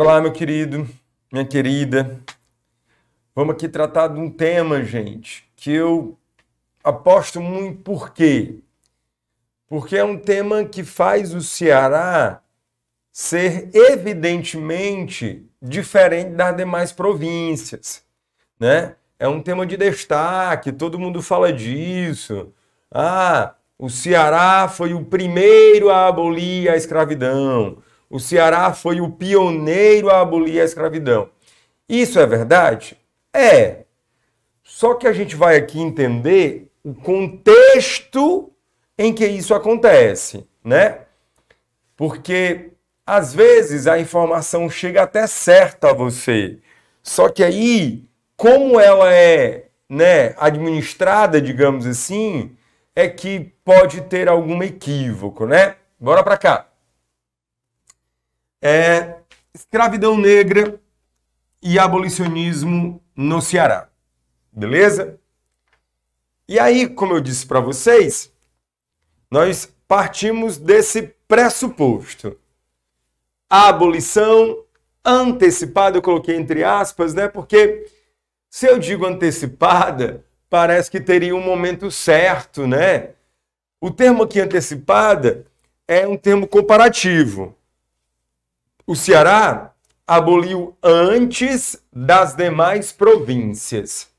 Bora lá, meu querido, minha querida. Vamos aqui tratar de um tema, gente, que eu aposto muito por quê? Porque é um tema que faz o Ceará ser evidentemente diferente das demais províncias, né? É um tema de destaque, todo mundo fala disso. Ah, o Ceará foi o primeiro a abolir a escravidão. O Ceará foi o pioneiro a abolir a escravidão. Isso é verdade? É. Só que a gente vai aqui entender o contexto em que isso acontece, né? Porque às vezes a informação chega até certa a você. Só que aí, como ela é, né, administrada, digamos assim, é que pode ter algum equívoco, né? Bora para cá. É, escravidão negra e abolicionismo no Ceará. Beleza? E aí, como eu disse para vocês, nós partimos desse pressuposto. A abolição antecipada, eu coloquei entre aspas, né? Porque se eu digo antecipada, parece que teria um momento certo, né? O termo aqui antecipada é um termo comparativo. O Ceará aboliu antes das demais províncias.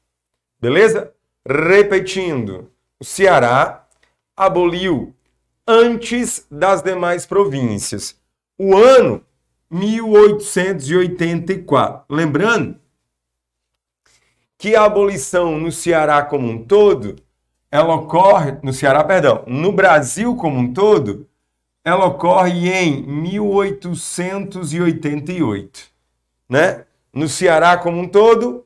Beleza? Repetindo, o Ceará aboliu antes das demais províncias. O ano 1884. Lembrando que a abolição no Ceará como um todo, ela ocorre no Ceará, perdão, no Brasil como um todo, ela ocorre em 1888, né? No Ceará como um todo,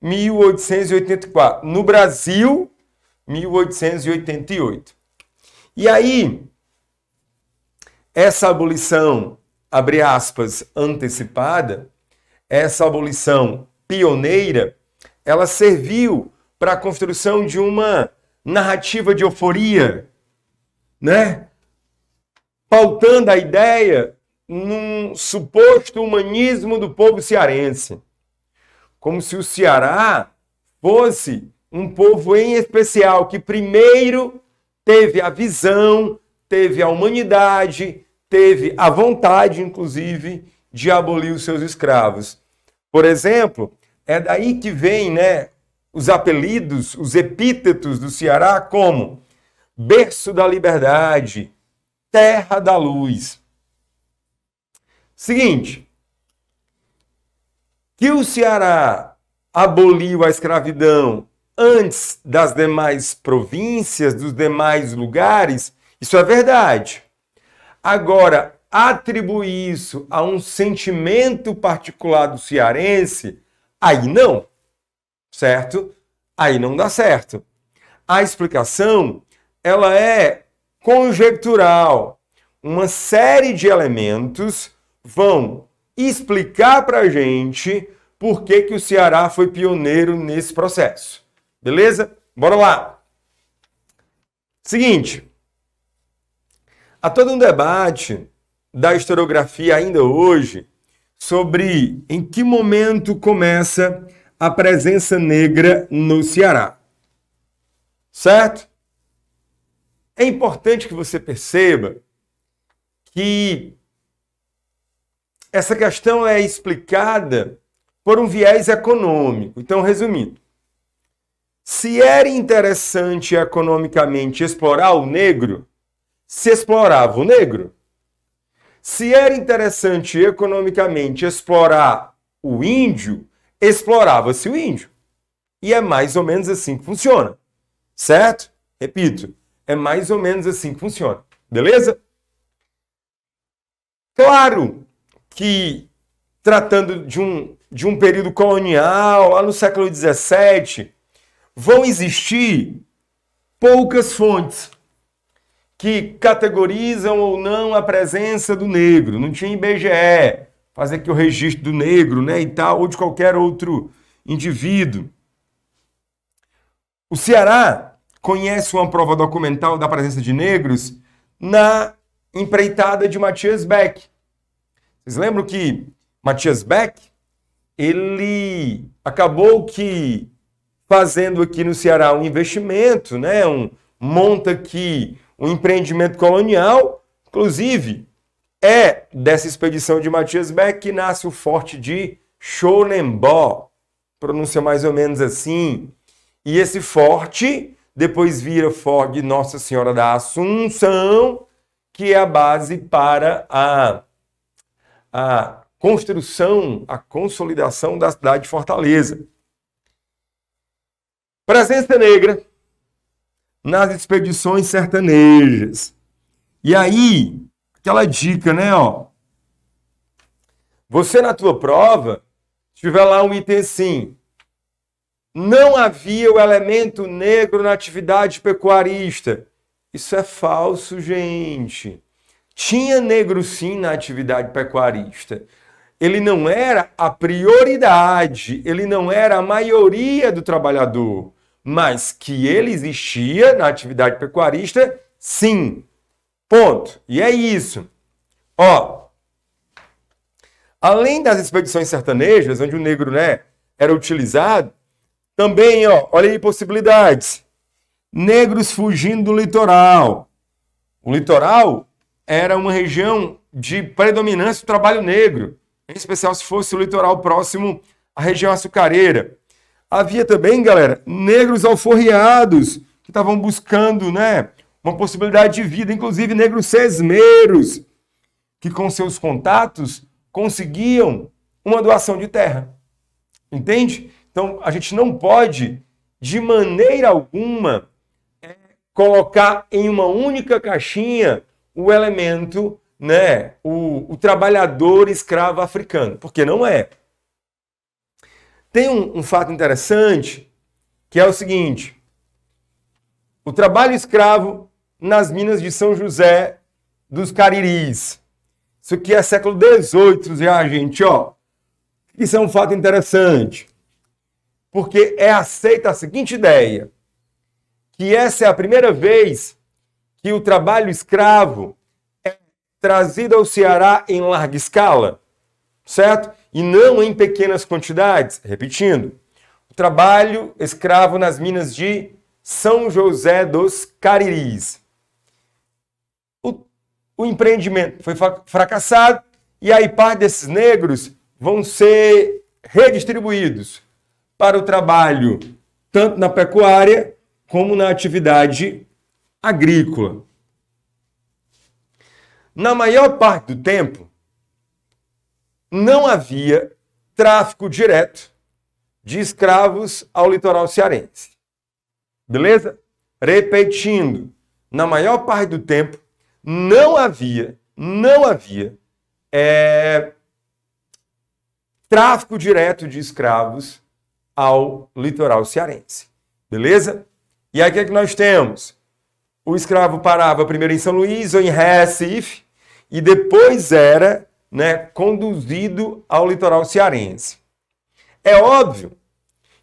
1884. No Brasil, 1888. E aí, essa abolição, abre aspas, antecipada, essa abolição pioneira, ela serviu para a construção de uma narrativa de euforia, né? Pautando a ideia num suposto humanismo do povo cearense. Como se o Ceará fosse um povo em especial que primeiro teve a visão, teve a humanidade, teve a vontade, inclusive, de abolir os seus escravos. Por exemplo, é daí que vem né, os apelidos, os epítetos do Ceará, como berço da liberdade, terra da luz. Seguinte, que o Ceará aboliu a escravidão antes das demais províncias, dos demais lugares, isso é verdade. Agora, atribuir isso a um sentimento particular do cearense Aí não, certo? Aí não dá certo. A explicação, ela é conjectural. Uma série de elementos vão explicar para a gente por que, que o Ceará foi pioneiro nesse processo. Beleza? Bora lá. Seguinte, há todo um debate da historiografia ainda hoje sobre em que momento começa a presença negra no Ceará. Certo? É importante que você perceba que essa questão é explicada por um viés econômico. Então, resumindo, se era interessante economicamente explorar o negro, se explorava o negro. Se era interessante economicamente explorar o índio, explorava-se o índio. E é mais ou menos assim que funciona. Certo? Repito, é mais ou menos assim que funciona. Beleza? Claro que, tratando de um, de um período colonial, lá no século XVII, vão existir poucas fontes que categorizam ou não a presença do negro. Não tinha IBGE, fazer aqui o registro do negro, né, e tal, ou de qualquer outro indivíduo. O Ceará conhece uma prova documental da presença de negros na empreitada de Matias Beck. Vocês lembram que Matias Beck, ele acabou que fazendo aqui no Ceará um investimento, né? Um, monta aqui um empreendimento colonial, inclusive é dessa expedição de Matias Beck que nasce o forte de Chonembó, pronuncia mais ou menos assim. E esse forte depois vira forte de Nossa Senhora da Assunção, que é a base para a, a construção, a consolidação da cidade de Fortaleza. Presença negra nas expedições sertanejas. E aí, aquela dica, né, ó. Você na tua prova, tiver lá um item assim, não havia o elemento negro na atividade pecuarista. Isso é falso, gente. Tinha negro sim na atividade pecuarista. Ele não era a prioridade, ele não era a maioria do trabalhador, mas que ele existia na atividade pecuarista, sim. Ponto. E é isso. Ó, além das expedições sertanejas, onde o negro né, era utilizado, também, ó, olha aí possibilidades. Negros fugindo do litoral. O litoral era uma região de predominância do trabalho negro, em especial se fosse o litoral próximo à região açucareira. Havia também, galera, negros alforriados que estavam buscando, né, uma possibilidade de vida, inclusive negros sesmeiros, que com seus contatos conseguiam uma doação de terra. Entende? Então, a gente não pode, de maneira alguma, é, colocar em uma única caixinha o elemento, né, o, o trabalhador escravo africano, porque não é. Tem um, um fato interessante que é o seguinte: o trabalho escravo nas minas de São José dos Cariris. Isso aqui é século XVIII já, gente, ó. Isso é um fato interessante porque é aceita a seguinte ideia: que essa é a primeira vez que o trabalho escravo é trazido ao Ceará em larga escala, certo? E não em pequenas quantidades. Repetindo, o trabalho escravo nas minas de São José dos Cariris. O, o empreendimento foi fracassado e aí parte desses negros vão ser redistribuídos para o trabalho tanto na pecuária como na atividade agrícola. Na maior parte do tempo, não havia tráfico direto de escravos ao litoral cearense. Beleza? Repetindo, na maior parte do tempo, não havia, não havia é, tráfico direto de escravos ao litoral cearense. Beleza? E aí o que, é que nós temos? O escravo parava primeiro em São Luís ou em Recife e depois era né, conduzido ao litoral cearense. É óbvio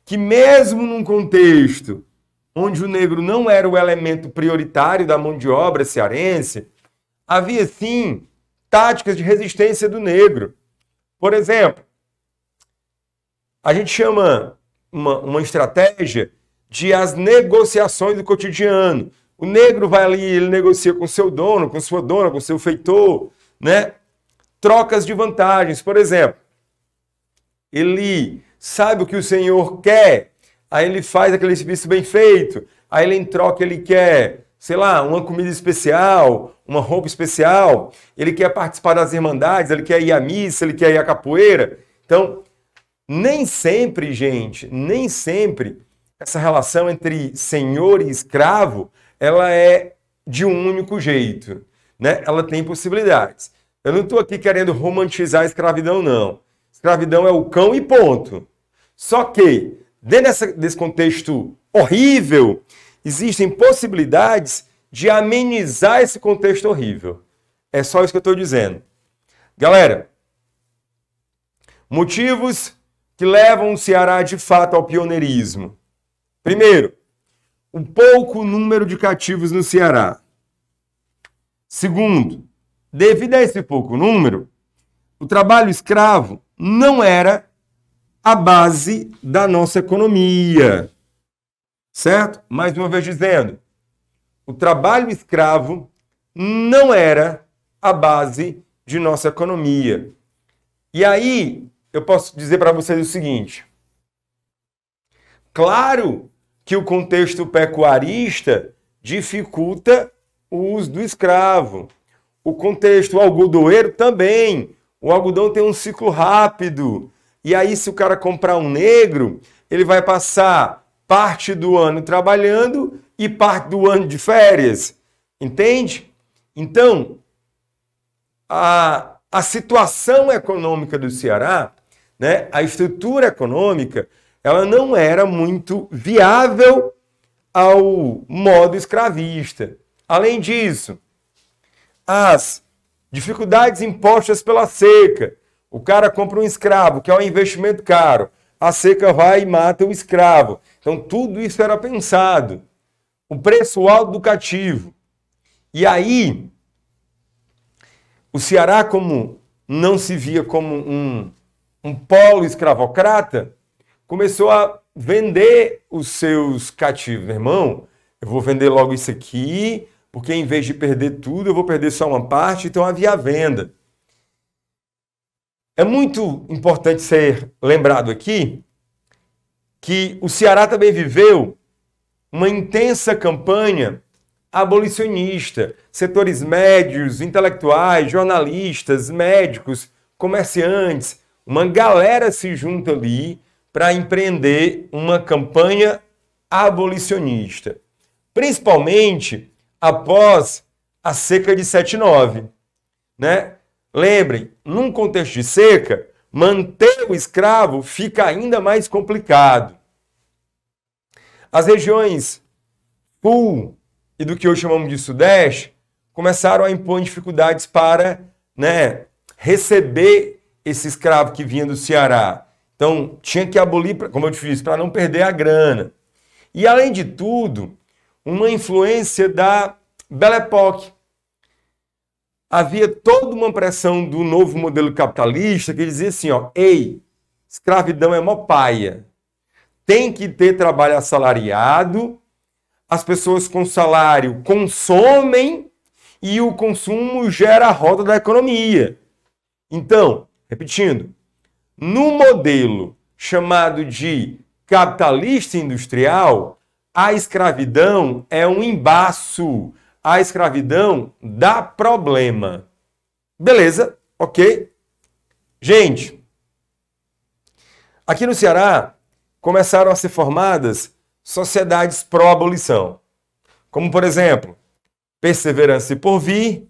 que mesmo num contexto onde o negro não era o elemento prioritário da mão de obra cearense, havia sim táticas de resistência do negro. Por exemplo, a gente chama uma, uma estratégia de as negociações do cotidiano. O negro vai ali, ele negocia com seu dono, com sua dona, com seu feitor, né? Trocas de vantagens, por exemplo. Ele sabe o que o senhor quer, aí ele faz aquele serviço bem feito, aí ele em troca ele quer, sei lá, uma comida especial, uma roupa especial, ele quer participar das irmandades, ele quer ir à missa, ele quer ir à capoeira. Então, nem sempre, gente, nem sempre essa relação entre senhor e escravo, ela é de um único jeito, né? Ela tem possibilidades. Eu não estou aqui querendo romantizar a escravidão, não. Escravidão é o cão e ponto. Só que, dentro dessa, desse contexto horrível, existem possibilidades de amenizar esse contexto horrível. É só isso que eu estou dizendo. Galera, motivos que levam o Ceará de fato ao pioneirismo? Primeiro, o pouco número de cativos no Ceará. Segundo, devido a esse pouco número, o trabalho escravo não era a base da nossa economia. Certo? Mais uma vez dizendo, o trabalho escravo não era a base de nossa economia. E aí, eu posso dizer para vocês o seguinte: claro que o contexto pecuarista dificulta o uso do escravo. O contexto algodoeiro também. O algodão tem um ciclo rápido. E aí, se o cara comprar um negro, ele vai passar parte do ano trabalhando e parte do ano de férias. Entende? Então, a, a situação econômica do Ceará, né, a estrutura econômica, ela não era muito viável ao modo escravista. Além disso, as dificuldades impostas pela seca. O cara compra um escravo, que é um investimento caro. A seca vai e mata o escravo. Então, tudo isso era pensado. O preço alto do cativo. E aí, o Ceará, como não se via como um, um polo escravocrata, começou a vender os seus cativos. Meu irmão, eu vou vender logo isso aqui, porque em vez de perder tudo, eu vou perder só uma parte, então havia venda. É muito importante ser lembrado aqui que o Ceará também viveu uma intensa campanha abolicionista. Setores médios, intelectuais, jornalistas, médicos, comerciantes, uma galera se junta ali para empreender uma campanha abolicionista, principalmente após a seca de 79, né? Lembrem, num contexto de seca, manter o escravo fica ainda mais complicado. As regiões sul e do que hoje chamamos de sudeste começaram a impor dificuldades para né, receber esse escravo que vinha do Ceará. Então, tinha que abolir, como eu te disse, para não perder a grana. E, além de tudo, uma influência da Belle Époque. Havia toda uma pressão do novo modelo capitalista que dizia assim, ó, ei, escravidão é mó paia. Tem que ter trabalho assalariado, as pessoas com salário consomem e o consumo gera a roda da economia. Então, repetindo, no modelo chamado de capitalista industrial, a escravidão é um embaço. A escravidão dá problema. Beleza, ok? Gente, aqui no Ceará começaram a ser formadas sociedades pró-abolição. Como, por exemplo, Perseverança e Porvir,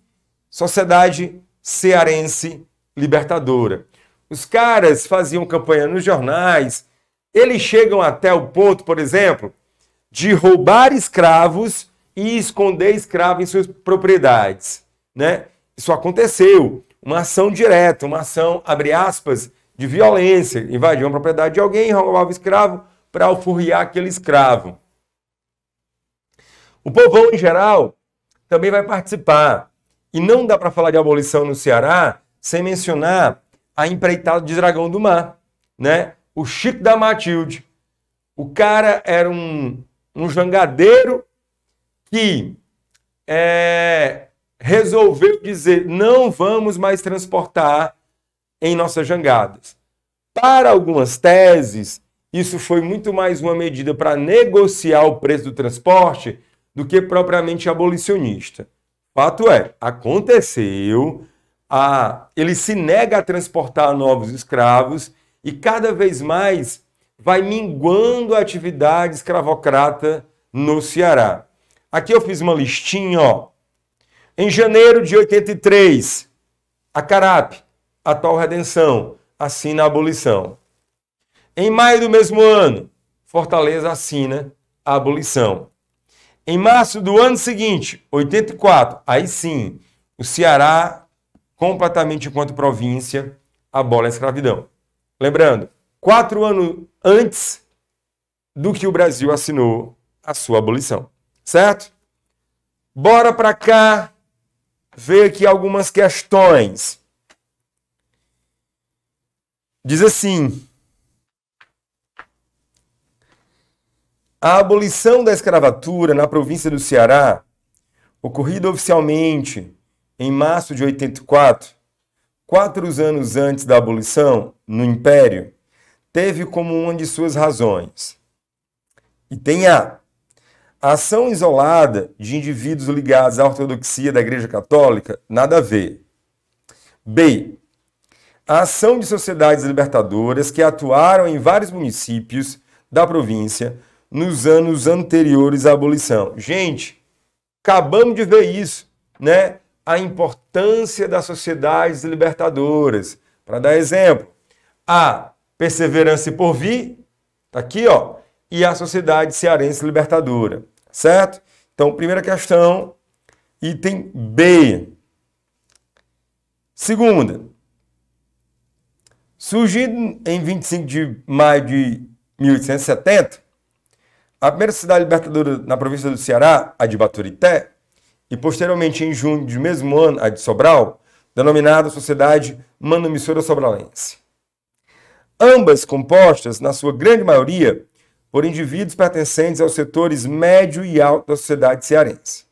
Sociedade Cearense Libertadora. Os caras faziam campanha nos jornais, eles chegam até o ponto, por exemplo, de roubar escravos e esconder escravos em suas propriedades. Né? Isso aconteceu. Uma ação direta, uma ação, abre aspas, de violência. Invadiam a propriedade de alguém, roubava o escravo para alforriar aquele escravo. O povão, em geral, também vai participar. E não dá para falar de abolição no Ceará sem mencionar a empreitada de Dragão do Mar, né? O Chico da Matilde. O cara era um, um jangadeiro que é, resolveu dizer não vamos mais transportar em nossas jangadas. Para algumas teses, isso foi muito mais uma medida para negociar o preço do transporte do que propriamente abolicionista. Fato é, aconteceu, a, ele se nega a transportar novos escravos e cada vez mais vai minguando a atividade escravocrata no Ceará. Aqui eu fiz uma listinha, ó. Em janeiro de 83, a Carap, atual redenção, assina a abolição. Em maio do mesmo ano, Fortaleza assina a abolição. Em março do ano seguinte, 84, aí sim, o Ceará completamente enquanto província, abola a escravidão. Lembrando, quatro anos antes do que o Brasil assinou a sua abolição. Certo? Bora para cá ver aqui algumas questões. diz assim: A abolição da escravatura na província do Ceará, ocorrida oficialmente em março de 84, quatro anos antes da abolição no Império, teve como uma de suas razões. E tem A. Ação isolada de indivíduos ligados à ortodoxia da Igreja Católica, nada a ver. B. A ação de sociedades libertadoras que atuaram em vários municípios da província nos anos anteriores à abolição. Gente, acabamos de ver isso, né? A importância das sociedades libertadoras. Para dar exemplo, a Perseverança e Porvir, tá aqui, ó, e a Sociedade Cearense Libertadora, certo? Então, primeira questão, item B. Segunda, surgido em 25 de maio de 1870, a primeira cidade libertadora na província do Ceará, a de Baturité, e posteriormente em junho do mesmo ano, a de Sobral, denominada Sociedade Manumissora Sobralense. Ambas compostas, na sua grande maioria, por indivíduos pertencentes aos setores médio e alto da sociedade cearense.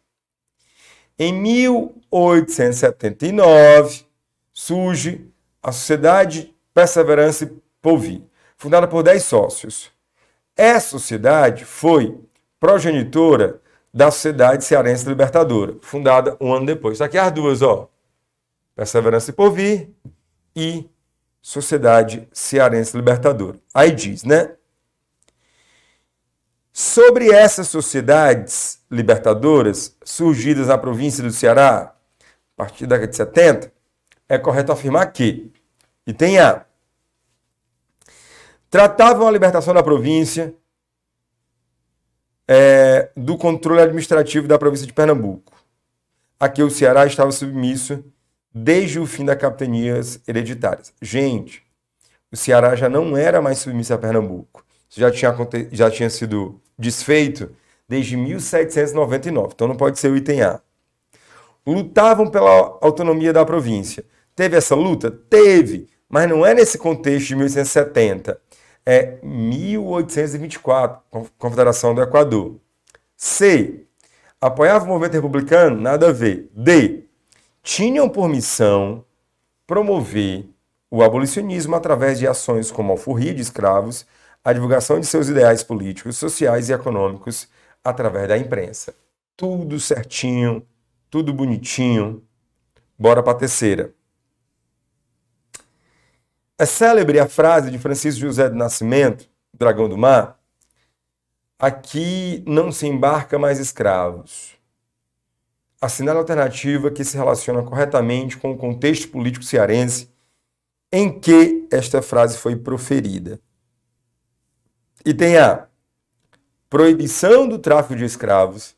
Em 1879, surge a Sociedade Perseverança e fundada por 10 sócios. Essa sociedade foi progenitora da Sociedade Cearense Libertadora, fundada um ano depois. Está aqui as duas, ó. Perseverança e Porvir e Sociedade Cearense Libertadora. Aí diz, né? Sobre essas sociedades libertadoras surgidas na província do Ceará, a partir da década de 70, é correto afirmar que, e tem A, tratavam a libertação da província é, do controle administrativo da província de Pernambuco, a que o Ceará estava submisso desde o fim das capitanias hereditárias. Gente, o Ceará já não era mais submisso a Pernambuco. Isso já tinha, já tinha sido desfeito desde 1799, então não pode ser o item A. Lutavam pela autonomia da província. Teve essa luta? Teve, mas não é nesse contexto de 1870 é 1824, Confederação do Equador. C. Apoiava o movimento republicano? Nada a ver. D. Tinham por missão promover o abolicionismo através de ações como alforria de escravos, a divulgação de seus ideais políticos, sociais e econômicos através da imprensa. Tudo certinho, tudo bonitinho. Bora para a terceira. É célebre a frase de Francisco José do Nascimento, Dragão do Mar: Aqui não se embarca mais escravos. Assinala alternativa que se relaciona corretamente com o contexto político cearense em que esta frase foi proferida. E tem a proibição do tráfico de escravos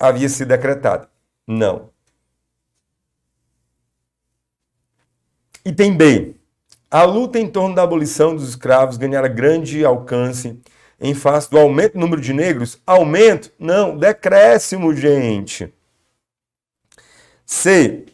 havia sido decretada. Não. E tem B. A luta em torno da abolição dos escravos ganhara grande alcance em face do aumento do número de negros. Aumento? Não, decréscimo, gente. C.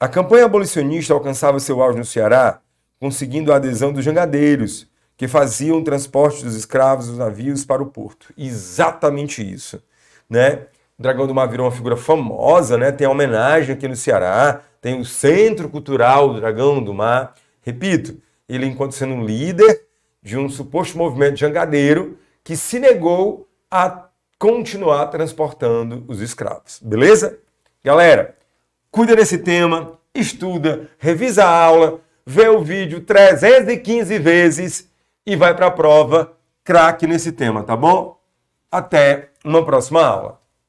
A campanha abolicionista alcançava seu auge no Ceará, conseguindo a adesão dos jangadeiros, que faziam o transporte dos escravos dos navios para o porto. Exatamente isso. Né? O Dragão do Mar virou uma figura famosa, né? tem homenagem aqui no Ceará, tem o Centro Cultural do Dragão do Mar. Repito, ele enquanto sendo um líder de um suposto movimento jangadeiro que se negou a continuar transportando os escravos. Beleza? Galera, cuida desse tema, estuda, revisa a aula, vê o vídeo 315 vezes e vai para a prova craque nesse tema, tá bom? Até uma próxima aula.